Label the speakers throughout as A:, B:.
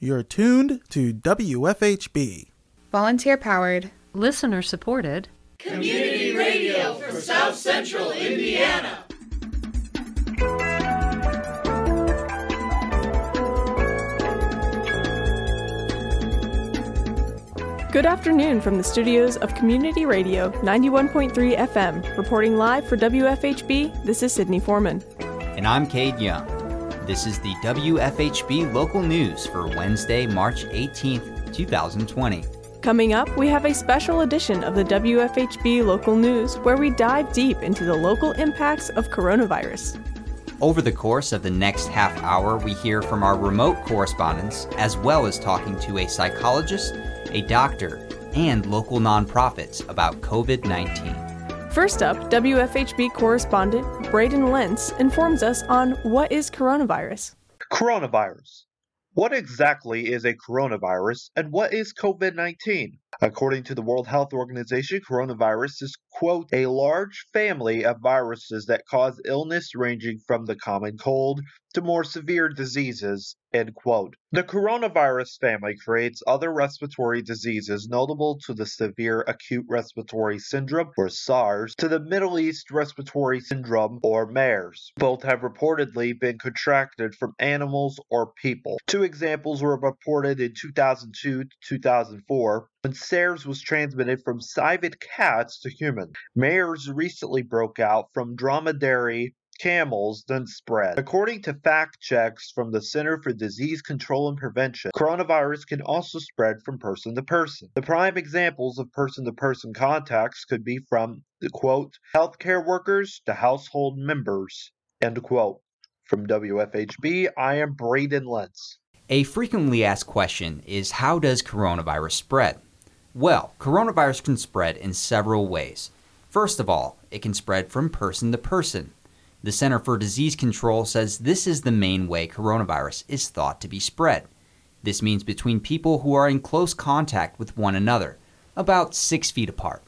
A: You're tuned to WFHB.
B: Volunteer powered,
C: listener supported,
D: Community Radio for South Central Indiana.
E: Good afternoon from the studios of Community Radio 91.3 FM. Reporting live for WFHB, this is Sydney Foreman.
F: And I'm Kade Young. This is the WFHB local news for Wednesday, March 18th, 2020.
E: Coming up, we have a special edition of the WFHB local news where we dive deep into the local impacts of coronavirus.
F: Over the course of the next half hour, we hear from our remote correspondents, as well as talking to a psychologist, a doctor, and local nonprofits about COVID 19.
E: First up, WFHB correspondent Braydyn Lents informs us on what is coronavirus.
G: Coronavirus. What exactly is a coronavirus and what is COVID 19? According to the World Health Organization, coronavirus is, quote, a large family of viruses that cause illness ranging from the common cold to more severe diseases, end quote. The coronavirus family creates other respiratory diseases notable to the severe acute respiratory syndrome, or SARS, to the Middle East respiratory syndrome, or MERS. Both have reportedly been contracted from animals or people. Two examples were reported in 2002 to 2004 when SARS was transmitted from civet cats to humans. MERS recently broke out from dromedary camels then spread. According to fact checks from the Center for Disease Control and Prevention, coronavirus can also spread from person to person. The prime examples of person to person contacts could be from, quote, healthcare workers to household members, end quote. From WFHB, I am Braydyn Lents.
F: A frequently asked question is how does coronavirus spread? Well, coronavirus can spread in several ways. First of all, it can spread from person to person. The Center for Disease Control says this is the main way coronavirus is thought to be spread. This means between people who are in close contact with one another, about six feet apart.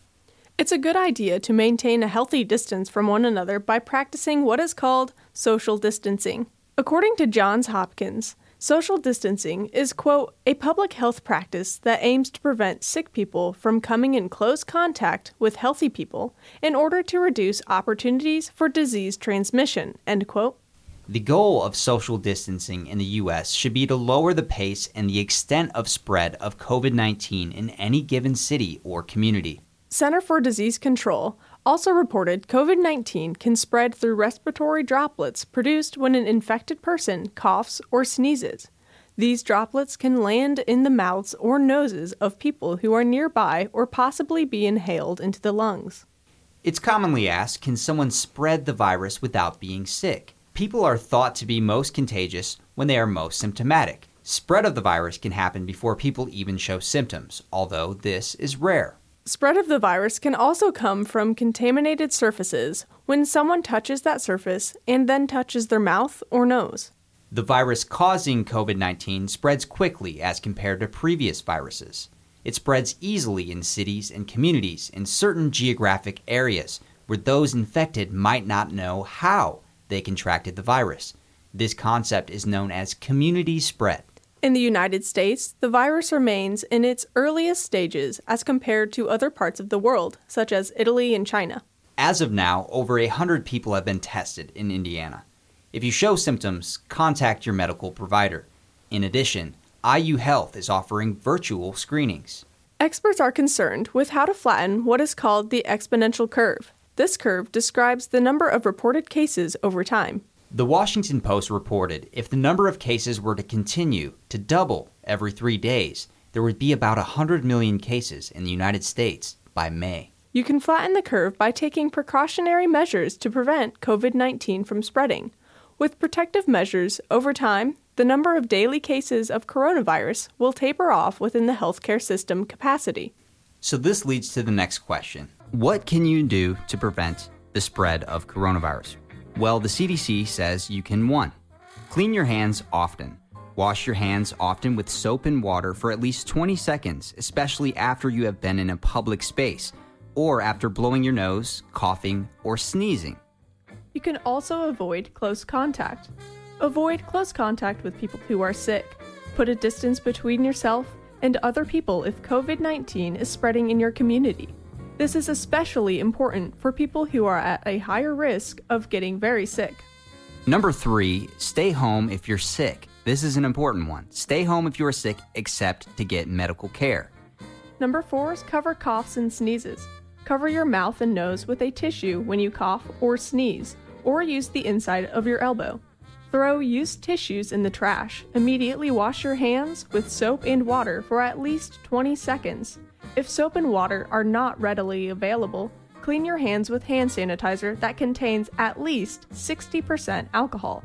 E: It's a good idea to maintain a healthy distance from one another by practicing what is called social distancing. According to Johns Hopkins, Social distancing is, quote, a public health practice that aims to prevent sick people from coming in close contact with healthy people in order to reduce opportunities for disease transmission, end quote.
F: The goal of social distancing in the U.S. should be to lower the pace and the extent of spread of COVID 19 in any given city or community.
E: Center for Disease Control also reported COVID 19 can spread through respiratory droplets produced when an infected person coughs or sneezes. These droplets can land in the mouths or noses of people who are nearby or possibly be inhaled into the lungs.
F: It's commonly asked can someone spread the virus without being sick? People are thought to be most contagious when they are most symptomatic. Spread of the virus can happen before people even show symptoms, although this is rare.
E: Spread of the virus can also come from contaminated surfaces when someone touches that surface and then touches their mouth or nose.
F: The virus causing COVID 19 spreads quickly as compared to previous viruses. It spreads easily in cities and communities in certain geographic areas where those infected might not know how they contracted the virus. This concept is known as community spread.
E: In the United States, the virus remains in its earliest stages as compared to other parts of the world, such as Italy and China.
F: As of now, over a hundred people have been tested in Indiana. If you show symptoms, contact your medical provider. In addition, IU Health is offering virtual screenings.
E: Experts are concerned with how to flatten what is called the exponential curve. This curve describes the number of reported cases over time.
F: The Washington Post reported if the number of cases were to continue to double every three days, there would be about 100 million cases in the United States by May.
E: You can flatten the curve by taking precautionary measures to prevent COVID 19 from spreading. With protective measures, over time, the number of daily cases of coronavirus will taper off within the healthcare system capacity.
F: So, this leads to the next question What can you do to prevent the spread of coronavirus? Well, the CDC says you can 1. Clean your hands often. Wash your hands often with soap and water for at least 20 seconds, especially after you have been in a public space or after blowing your nose, coughing, or sneezing.
E: You can also avoid close contact. Avoid close contact with people who are sick. Put a distance between yourself and other people if COVID 19 is spreading in your community. This is especially important for people who are at a higher risk of getting very sick.
F: Number three, stay home if you're sick. This is an important one. Stay home if you are sick, except to get medical care.
E: Number four is cover coughs and sneezes. Cover your mouth and nose with a tissue when you cough or sneeze, or use the inside of your elbow. Throw used tissues in the trash. Immediately wash your hands with soap and water for at least 20 seconds. If soap and water are not readily available, clean your hands with hand sanitizer that contains at least 60% alcohol.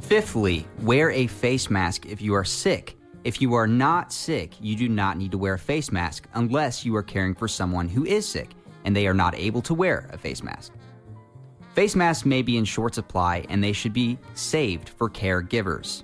F: Fifthly, wear a face mask if you are sick. If you are not sick, you do not need to wear a face mask unless you are caring for someone who is sick and they are not able to wear a face mask. Face masks may be in short supply and they should be saved for caregivers.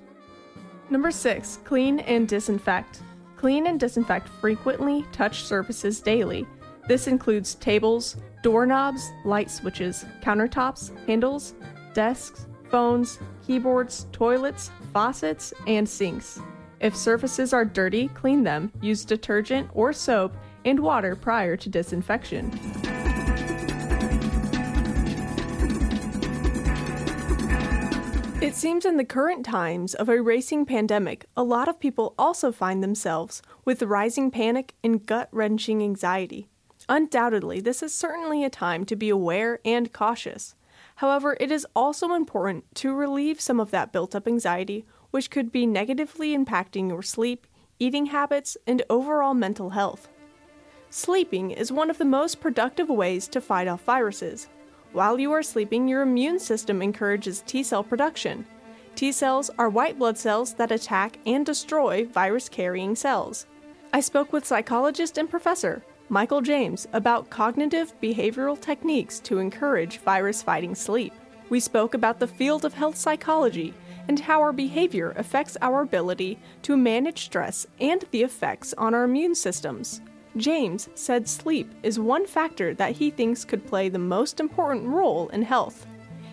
E: Number six, clean and disinfect. Clean and disinfect frequently touched surfaces daily. This includes tables, doorknobs, light switches, countertops, handles, desks, phones, keyboards, toilets, faucets, and sinks. If surfaces are dirty, clean them. Use detergent or soap and water prior to disinfection. It seems in the current times of a racing pandemic, a lot of people also find themselves with rising panic and gut wrenching anxiety. Undoubtedly, this is certainly a time to be aware and cautious. However, it is also important to relieve some of that built up anxiety, which could be negatively impacting your sleep, eating habits, and overall mental health. Sleeping is one of the most productive ways to fight off viruses. While you are sleeping, your immune system encourages T cell production. T cells are white blood cells that attack and destroy virus carrying cells. I spoke with psychologist and professor Michael James about cognitive behavioral techniques to encourage virus fighting sleep. We spoke about the field of health psychology and how our behavior affects our ability to manage stress and the effects on our immune systems. James said sleep is one factor that he thinks could play the most important role in health.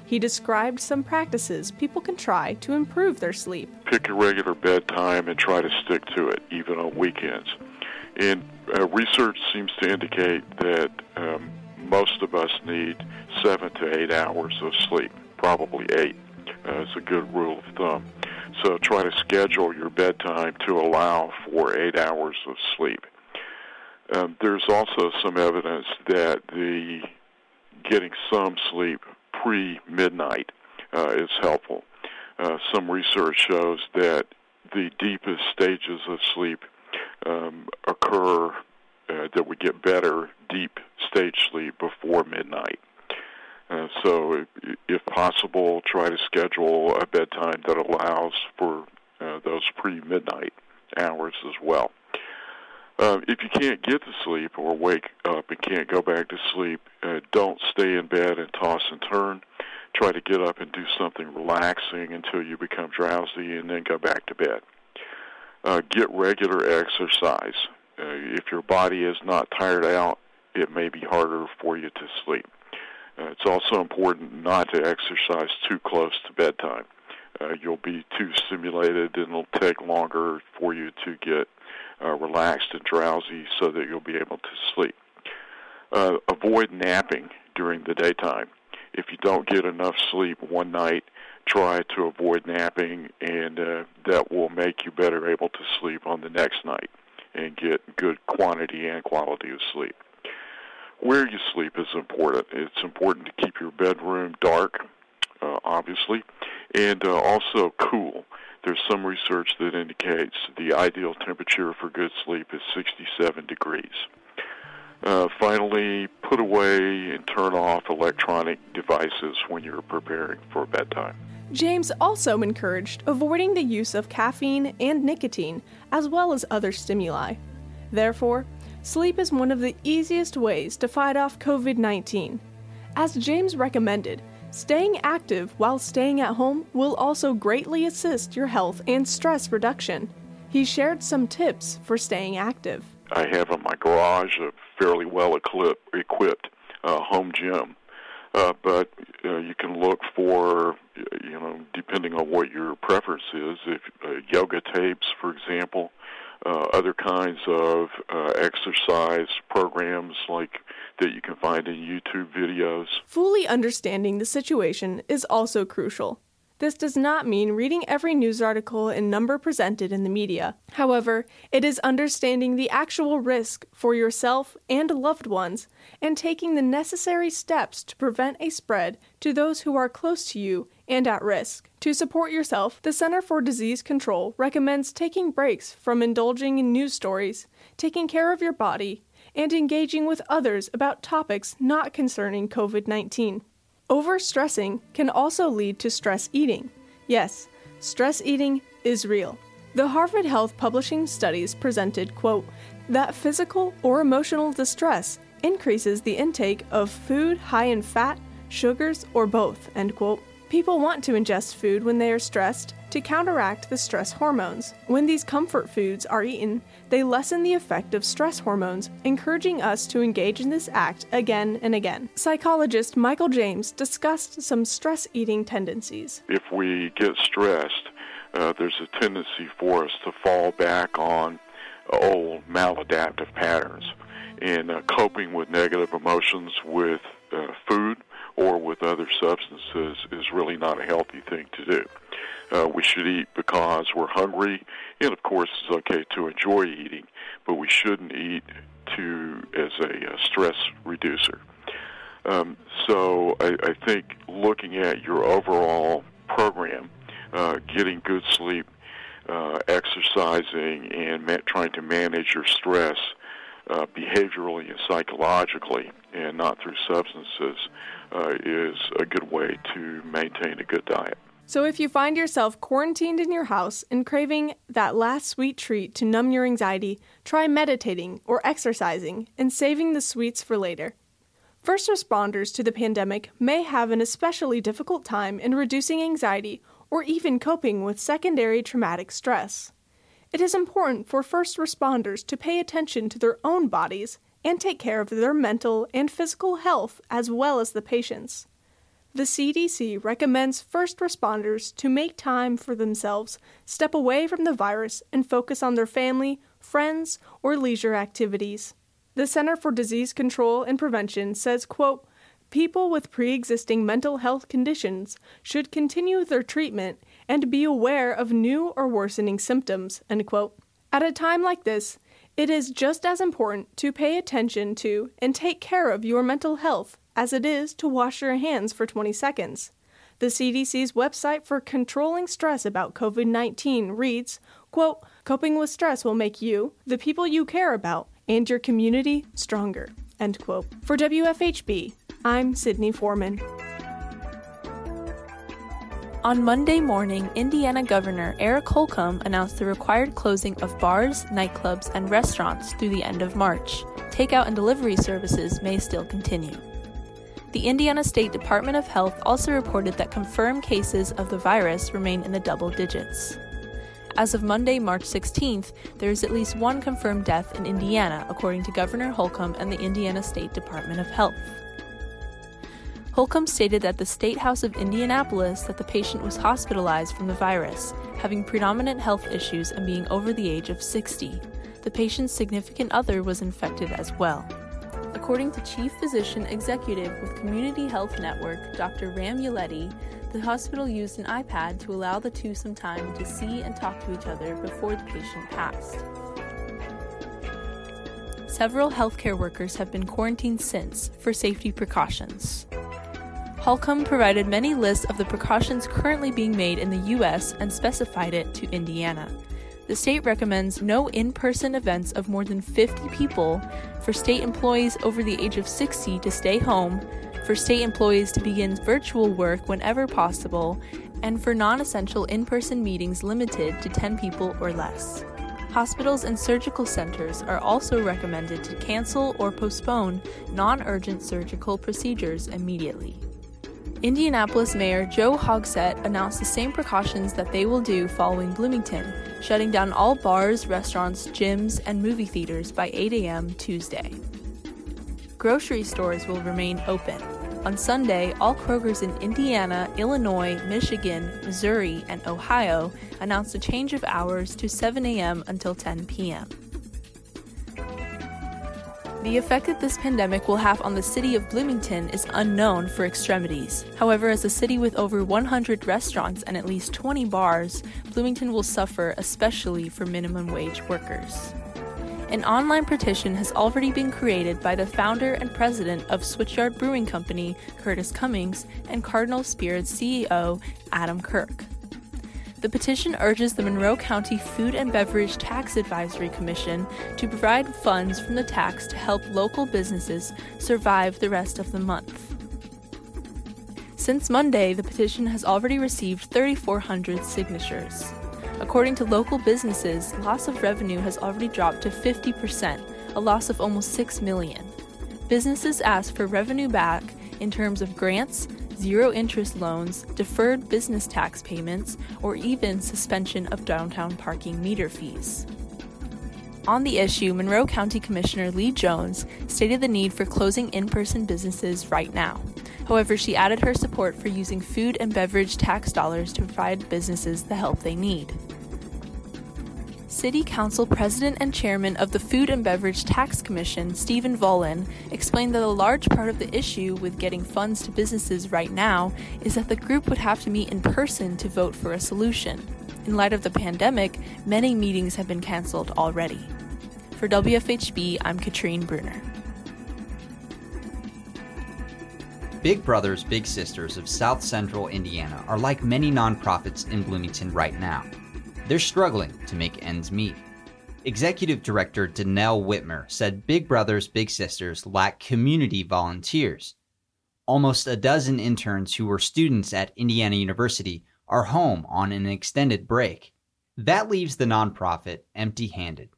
E: He described some practices people can try to improve their sleep.
B: Pick a regular bedtime and try to stick to it, even on weekends. And uh, research seems to indicate that um, most of us need seven to eight hours of sleep, probably eight. Uh, it's a good rule of thumb. So try to schedule your bedtime to allow for eight hours of sleep. Um, there's also some evidence that the getting some sleep pre midnight uh, is helpful. Uh, some research shows that the deepest stages of sleep um, occur uh, that we get better deep stage sleep before midnight. Uh, so, if, if, possible, try to schedule a bedtime that allows for uh, those pre midnight hours as well. Uh, if you can't get to sleep or wake up and can't go back to sleep, uh, don't stay in bed and toss and turn. Try to get up and do something relaxing until you become drowsy and then go back to bed. Uh, get regular exercise. Uh, if your body is not tired out, it may be harder for you to sleep. Uh, it's also important not to exercise too close to bedtime. Uh, you'll be too stimulated and it'll take longer for you to get uh, relaxed and drowsy so that you'll be able to sleep. Uh, avoid napping during the daytime. If you don't get enough sleep one night, try to avoid napping, and uh, that will make you better able to sleep on the next night and get good quantity and quality of sleep. Where you sleep is important. It's important to keep your bedroom dark, uh, obviously, and uh, also cool. There's some research that indicates the ideal temperature for good sleep is 67 degrees. Uh, finally, put away and turn off electronic devices when you're preparing for bedtime.
E: James also encouraged avoiding the use of caffeine and nicotine, as well as other stimuli. Therefore, sleep is one of the easiest ways to fight off COVID 19. As James recommended, Staying active while staying at home will also greatly assist your health and stress reduction. He shared some tips for staying active.
B: I have in my garage a fairly well equipped uh, home gym. Uh, but uh, you can look for, you know, depending on what your preference is, if uh, yoga tapes, for example, uh, other kinds of uh, exercise programs like that you can find in YouTube videos.
E: Fully understanding the situation is also crucial. This does not mean reading every news article and number presented in the media. However, it is understanding the actual risk for yourself and loved ones and taking the necessary steps to prevent a spread to those who are close to you and at risk. To support yourself, the Center for Disease Control recommends taking breaks from indulging in news stories, taking care of your body, and engaging with others about topics not concerning COVID 19. Overstressing can also lead to stress eating. Yes, stress eating is real. The Harvard Health Publishing studies presented, quote, that physical or emotional distress increases the intake of food high in fat, sugars, or both, end quote. People want to ingest food when they are stressed to counteract the stress hormones. When these comfort foods are eaten, they lessen the effect of stress hormones, encouraging us to engage in this act again and again. Psychologist Michael James discussed some stress eating tendencies.
B: If we get stressed, uh, there's a tendency for us to fall back on old maladaptive patterns in uh, coping with negative emotions with uh, food or with other substances is really not a healthy thing to do. Uh, we should eat because we're hungry, and of course, it's okay to enjoy eating, but we shouldn't eat to as a, a stress reducer. Um, so I, I think looking at your overall program, uh, getting good sleep, uh, exercising, and ma- trying to manage your stress uh, behaviorally and psychologically, and not through substances, uh, is a good way to maintain a good diet.
E: So, if you find yourself quarantined in your house and craving that last sweet treat to numb your anxiety, try meditating or exercising and saving the sweets for later. First responders to the pandemic may have an especially difficult time in reducing anxiety or even coping with secondary traumatic stress. It is important for first responders to pay attention to their own bodies and take care of their mental and physical health as well as the patient's. The CDC recommends first responders to make time for themselves, step away from the virus, and focus on their family, friends, or leisure activities. The Center for Disease Control and Prevention says, quote, People with pre existing mental health conditions should continue their treatment and be aware of new or worsening symptoms. End quote. At a time like this, it is just as important to pay attention to and take care of your mental health as it is to wash your hands for 20 seconds. The CDC's website for controlling stress about COVID 19 reads, quote, Coping with stress will make you, the people you care about, and your community stronger. End quote. For WFHB, I'm Sydney Foreman.
C: On Monday morning, Indiana Governor Eric Holcomb announced the required closing of bars, nightclubs, and restaurants through the end of March. Takeout and delivery services may still continue. The Indiana State Department of Health also reported that confirmed cases of the virus remain in the double digits. As of Monday, March 16th, there is at least one confirmed death in Indiana, according to Governor Holcomb and the Indiana State Department of Health. Holcomb stated at the State House of Indianapolis that the patient was hospitalized from the virus, having predominant health issues and being over the age of 60. The patient's significant other was infected as well. According to Chief Physician Executive with Community Health Network, Dr. Ram Yeleti, the hospital used an iPad to allow the two some time to see and talk to each other before the patient passed. Several healthcare workers have been quarantined since for safety precautions. Holcomb provided many lists of the precautions currently being made in the U.S. and specified it to Indiana. The state recommends no in person events of more than 50 people, for state employees over the age of 60 to stay home, for state employees to begin virtual work whenever possible, and for non essential in person meetings limited to 10 people or less. Hospitals and surgical centers are also recommended to cancel or postpone non urgent surgical procedures immediately. Indianapolis Mayor Joe Hogsett announced the same precautions that they will do following Bloomington, shutting down all bars, restaurants, gyms, and movie theaters by 8 a.m. Tuesday. Grocery stores will remain open. On Sunday, all Krogers in Indiana, Illinois, Michigan, Missouri, and Ohio announced a change of hours to 7 a.m. until 10 p.m. The effect that this pandemic will have on the city of Bloomington is unknown for extremities. However, as a city with over 100 restaurants and at least 20 bars, Bloomington will suffer, especially for minimum wage workers. An online petition has already been created by the founder and president of Switchyard Brewing Company, Curtis Cummings, and Cardinal Spirits CEO, Adam Quirk. The petition urges the Monroe County Food and Beverage Tax Advisory Commission to provide funds from the tax to help local businesses survive the rest of the month. Since Monday, the petition has already received 3,400 signatures. According to local businesses, loss of revenue has already dropped to 50%, a loss of almost 6 million. Businesses ask for revenue back in terms of grants, zero interest loans, deferred business tax payments, or even suspension of downtown parking meter fees. On the issue, Monroe County Commissioner Lee Jones stated the need for closing in person businesses right now. However, she added her support for using food and beverage tax dollars to provide businesses the help they need. City Council President and Chairman of the Food and Beverage Tax Commission, Stephen Volan, explained that a large part of the issue with getting funds to businesses right now is that the group would have to meet in person to vote for a solution. In light of the pandemic, many meetings have been canceled already. For WFHB, I'm Katrine Bruner.
F: Big Brothers Big Sisters of South Central Indiana are like many nonprofits in Bloomington right now. They're struggling to make ends meet. Executive Director Danelle Whitmer said Big Brothers Big Sisters lack community volunteers. Almost a dozen interns who were students at Indiana University are home on an extended break. That leaves the nonprofit empty handed.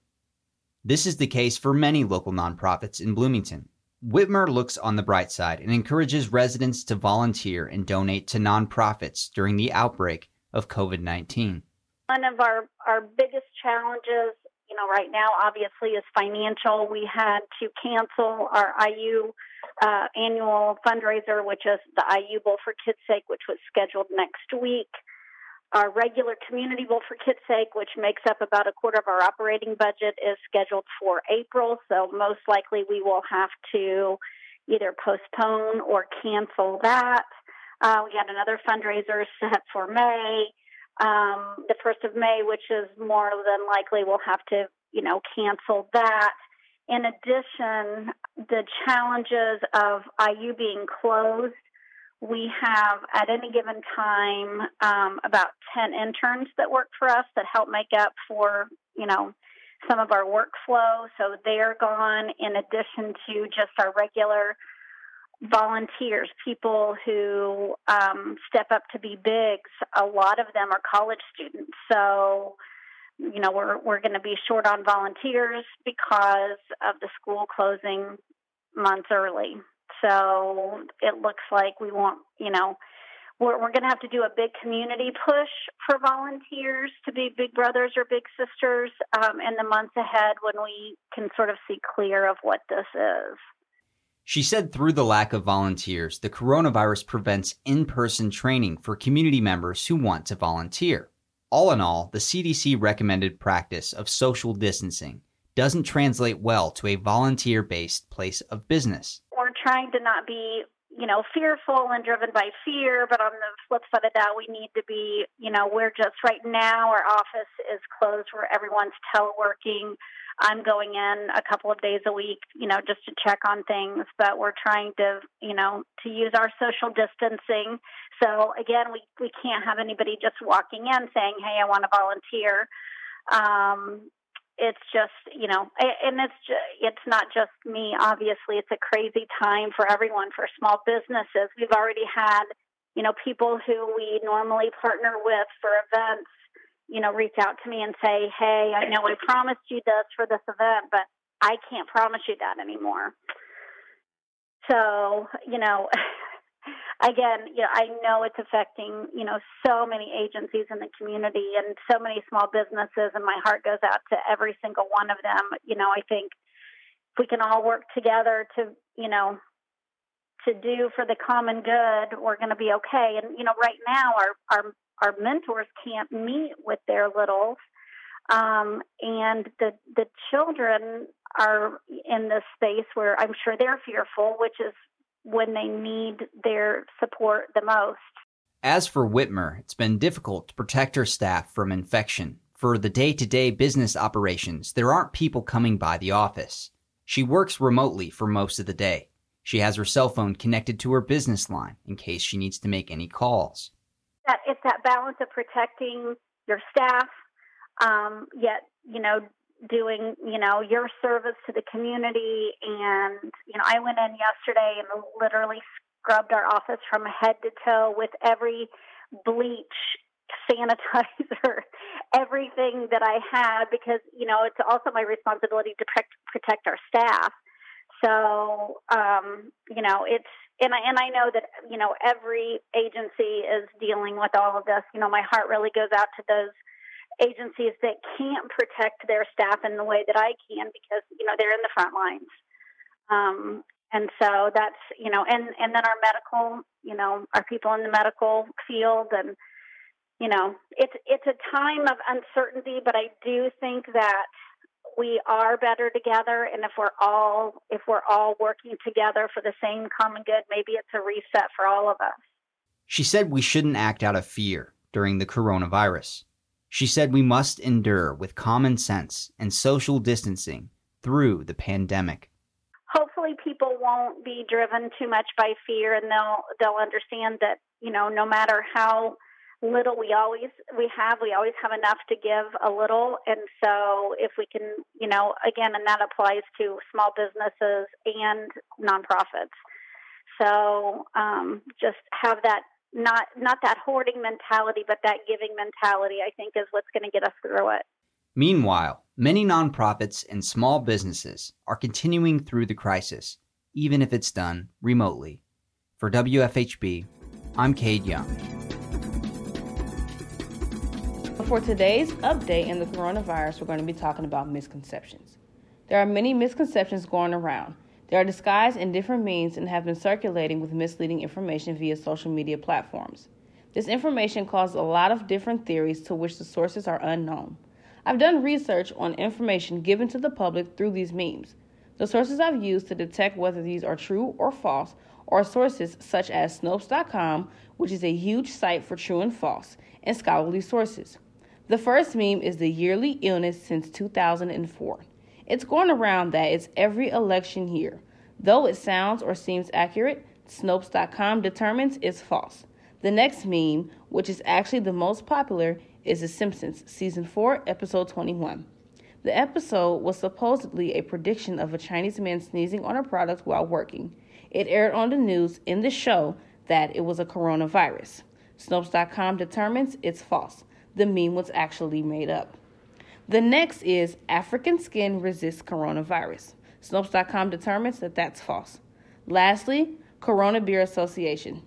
F: This is the case for many local nonprofits in Bloomington. Whitmer looks on the bright side and encourages residents to volunteer and donate to nonprofits during the outbreak of COVID 19
H: one of our, our biggest challenges, you know, right now obviously is financial. We had to cancel our IU uh, annual fundraiser, which is the IU Bowl for Kids' Sake, which was scheduled next week. Our regular Community Bowl for Kids' Sake, which makes up about a quarter of our operating budget, is scheduled for April. So most likely we will have to either postpone or cancel that. Uh, we had another fundraiser set for May um, the 1st of May, which is more than likely we'll have to, you know, cancel that. In addition, the challenges of IU being closed, we have at any given time um, about 10 interns that work for us that help make up for, you know, some of our workflow. So they're gone in addition to just our regular volunteers, people who um, step up to be bigs. A lot of them are college students, so you know we're we're going to be short on volunteers because of the school closing months early. So it looks like we want you know we're, we're going to have to do a big community push for volunteers to be big brothers or big sisters um, in the months ahead when we can sort of see clear of what this is.
F: She said through the lack of volunteers, the coronavirus prevents in person training for community members who want to volunteer. All in all, the CDC recommended practice of social distancing doesn't translate well to a volunteer based place of business.
H: We're trying to not be, you know, fearful and driven by fear, but on the flip side of that, we need to be, you know, we're just right now, our office is closed where everyone's teleworking. I'm going in a couple of days a week, you know, just to check on things, but we're trying to, you know, to use our social distancing. So again, we, we can't have anybody just walking in saying, Hey, I want to volunteer. Um, it's just, you know, and it's, just, it's not just me. Obviously, it's a crazy time for everyone, for small businesses. We've already had, you know, people who we normally partner with for events you know, reach out to me and say, hey, I know I promised you this for this event, but I can't promise you that anymore. So, you know, again, you know, I know it's affecting, you know, so many agencies in the community and so many small businesses, and my heart goes out to every single one of them. You know, I think if we can all work together to, you know, to do for the common good, we're going to be okay. And you know, right now our our our mentors can't meet with their littles, um, and the the children are in this space where I'm sure they're fearful, which is when they need their support the most.
F: As for Whitmer, it's been difficult to protect her staff from infection. For the day to day business operations, there aren't people coming by the office. She works remotely for most of the day. She has her cell phone connected to her business line in case she needs to make any calls.
H: That it's that balance of protecting your staff, um, yet you know doing you know your service to the community. And you know, I went in yesterday and literally scrubbed our office from head to toe with every bleach sanitizer, everything that I had because you know it's also my responsibility to protect, protect our staff. So um, you know it's and I and I know that you know every agency is dealing with all of this. You know my heart really goes out to those agencies that can't protect their staff in the way that I can because you know they're in the front lines. Um, and so that's you know and and then our medical you know our people in the medical field and you know, it's it's a time of uncertainty, but I do think that we are better together and if we're all if we're all working together for the same common good, maybe it's a reset for all of us.
F: She said we shouldn't act out of fear during the coronavirus. She said we must endure with common sense and social distancing through the pandemic.
H: Hopefully people won't be driven too much by fear and they'll they'll understand that, you know, no matter how little we always we have we always have enough to give a little. And so if we can you know again and that applies to small businesses and nonprofits. So um, just have that not not that hoarding mentality but that giving mentality i think is what's going to get us through it.
F: Meanwhile many nonprofits and small businesses are continuing through the crisis even if it's done remotely. For wfhb i'm kade young
I: for today's update in the coronavirus, we're going to be talking about misconceptions. There are many misconceptions going around. They are disguised in different means and have been circulating with misleading information via social media platforms. This information causes a lot of different theories to which the sources are unknown. I've done research on information given to the public through these memes. The sources I've used to detect whether these are true or false are sources such as Snopes.com, which is a huge site for true and false, and scholarly sources. The first meme is the yearly illness since 2004. It's going around that it's every election year. Though it sounds or seems accurate, Snopes.com determines it's false. The next meme, which is actually the most popular, is The Simpsons, Season 4, Episode 21. The episode was supposedly a prediction of a Chinese man sneezing on a product while working. It aired on the news in the show that it was a coronavirus. Snopes.com determines it's false the meme was actually made up. The next is African skin resists coronavirus. Snopes.com determines that that's false. Lastly, Corona Beer Association.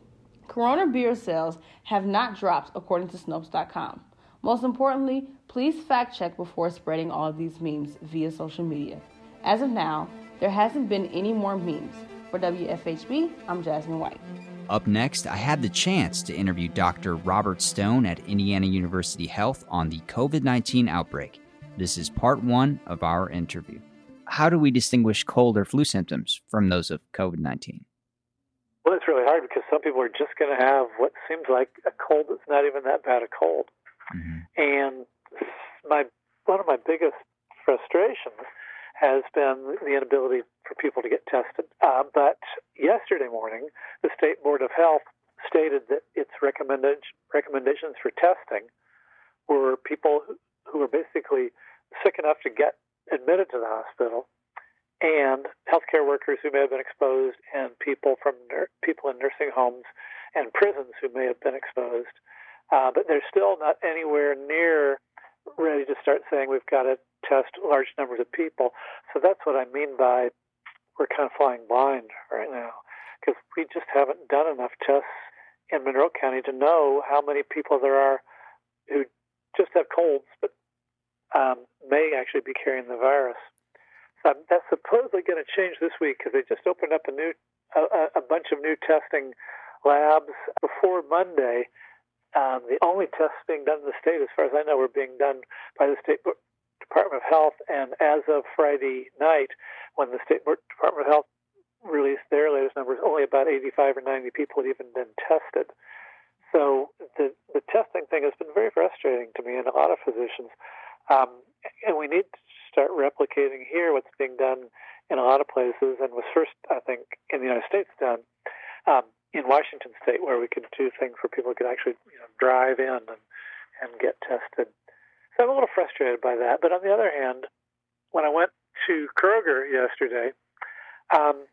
I: Corona beer sales have not dropped according to Snopes.com. Most importantly, please fact check before spreading all of these memes via social media. As of now, there hasn't been any more memes. For WFHB, I'm Jasmine White.
F: Up next, I had the chance to interview Dr. Robert Stone at Indiana University Health on the COVID 19 outbreak. This is part one of our interview. How do we distinguish cold or flu symptoms from those of COVID 19?
J: Well, it's really hard because some people are just going to have what seems like a cold that's not even that bad a cold. Mm-hmm. And my one of my biggest frustrations has been the inability for people to get tested. Uh, but yesterday morning, the State Board of Health stated that its recommended, recommendations for testing were people who were basically sick enough to get admitted to the hospital and healthcare workers who may have been exposed and people from people in nursing homes and prisons who may have been exposed. Uh, but they're still not anywhere near ready to start saying we've got to test large numbers of people. So that's what I mean by we're kind of flying blind right now because we just haven't done enough tests in Monroe County to know how many people there are who just have colds but um, may actually be carrying the virus. So that's supposedly going to change this week because they just opened up a new a, a bunch of new testing labs before Monday. Um, the only tests being done in the state, as far as I know, were being done by the state Department of Health. And as of Friday night, when the state Department of Health released their latest numbers, only about 85 or 90 people had even been tested. So the the testing thing has been very frustrating to me and a lot of physicians. Um, and we need to start replicating here what's being done in a lot of places, and was first, I think, in the United States done. Um, in Washington State, where we could do things where people could actually you know, drive in and and get tested. So I'm a little frustrated by that. But on the other hand, when I went to Kroger yesterday, um,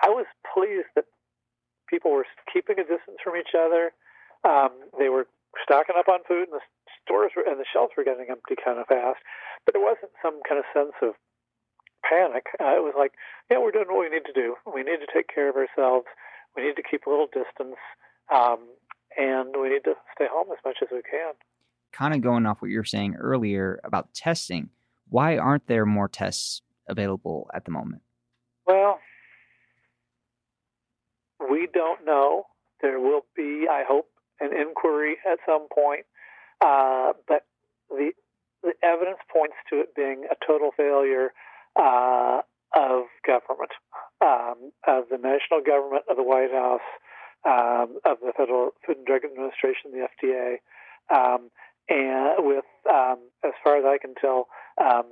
J: I was pleased that people were keeping a distance from each other. Um, they were stocking up on food, and the stores were, and the shelves were getting empty kind of fast. But there wasn't some kind of sense of panic. Uh, it was like, yeah, we're doing what we need to do. We need to take care of ourselves. We need to keep a little distance, um, and we need to stay home as much as we can.
K: Kind of going off what you were saying earlier about testing, why aren't there more tests available at the moment?
J: Well, we don't know. There will be, I hope, an inquiry at some point, uh, but the the evidence points to it being a total failure uh, of government, um, of the national government, of the White House, um, of the Federal Food and Drug Administration, the FDA, um, and with, um, as far as I can tell, um,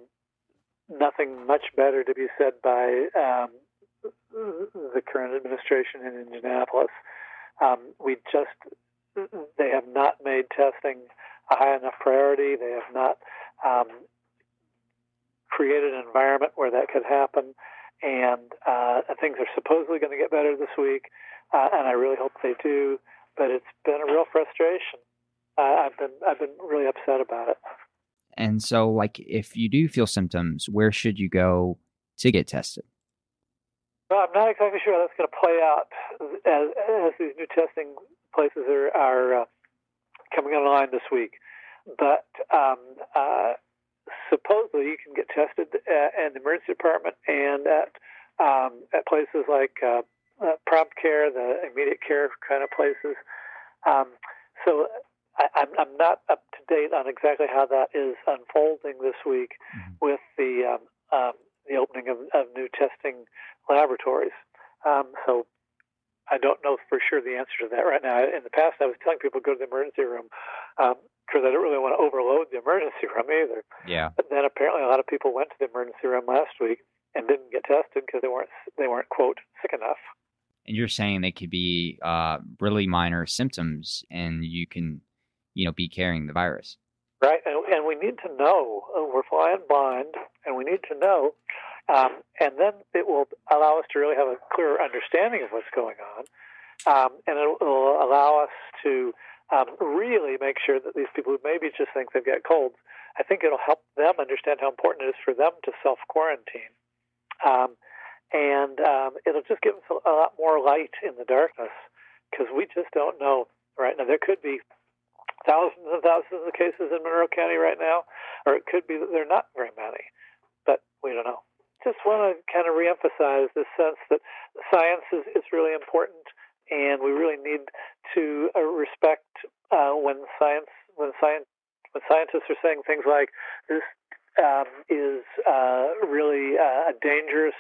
J: nothing much better to be said by um, the current administration in Indianapolis. we just, they have not made testing a high enough priority. They have not created an environment where that could happen. And uh, things are supposedly going to get better this week, uh, and I really hope they do. But it's been a real frustration. Uh, I've been I've been really upset about it.
K: And so, like, if you do feel symptoms, where should you go to get tested?
J: Well, I'm not exactly sure how that's going to play out as, as these new testing places are, are uh, coming online this week. But um, uh, supposedly you can get tested at, in the emergency department and at um, at places like uh, uh, prompt care, the immediate care kind of places. Um, so I, I'm, I'm not up to date on exactly how that is unfolding this week mm-hmm. with the um, um, the opening of, of new testing laboratories. Um, so I don't know for sure the answer to that right now. In the past, I was telling people go to the emergency room. Um, because I didn't really want to overload the emergency room either.
K: Yeah.
J: But then apparently a lot of people went to the emergency room last week and didn't get tested because they weren't they weren't quote sick enough.
K: And you're saying they could be uh, really minor symptoms, and you can, you know, be carrying the virus.
J: Right, and, and we need to know. Uh, we're flying blind, and we need to know, um, and then it will allow us to really have a clearer understanding of what's going on, um, and it will allow us to um, really make sure that these people who maybe just think they've got colds, I think it'll help them understand how important it is for them to self quarantine. Um, and um, it'll just give us a, a lot more light in the darkness because we just don't know right now. There could be thousands and thousands of cases in Monroe County right now, or it could be that there are not very many, but we don't know. Just want to kind of reemphasize this sense that science is, is really important and we really need to uh, respect uh, when science when science when scientists are saying things like this um, is uh, really uh, a dangerous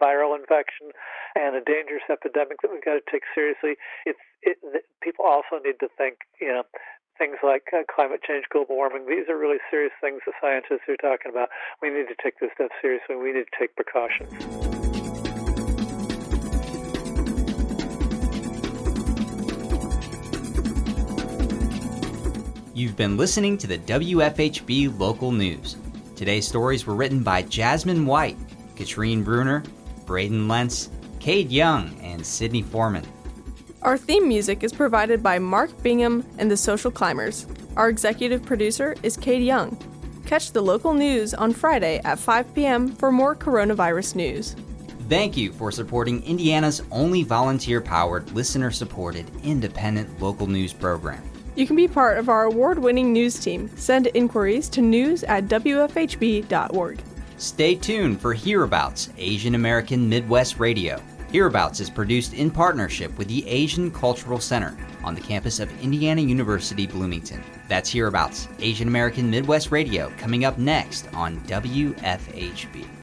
J: viral infection and a dangerous epidemic that we've got to take seriously. It's it, people also need to think, you know, things like uh, climate change, global warming. These are really serious things that scientists are talking about. We need to take this stuff seriously. We need to take precautions.
F: You've been listening to the WFHB local news. Today's stories were written by Jasmine White, Katrine Bruner, Braydyn Lents, Kade Young, and Sydney Foreman.
E: Our theme music is provided by Mark Bingham and the Social Climbers. Our executive producer is Kate Young. Catch the local news on Friday at 5 p.m. for more coronavirus news.
F: Thank you for supporting Indiana's only volunteer powered, listener supported, independent local news program.
E: You can be part of our award winning news team. Send inquiries to news at WFHB.org.
F: Stay tuned for Hereabouts Asian American Midwest Radio. Hereabouts is produced in partnership with the Asian Cultural Center on the campus of Indiana University Bloomington. That's Hereabouts, Asian American Midwest Radio, coming up next on WFHB.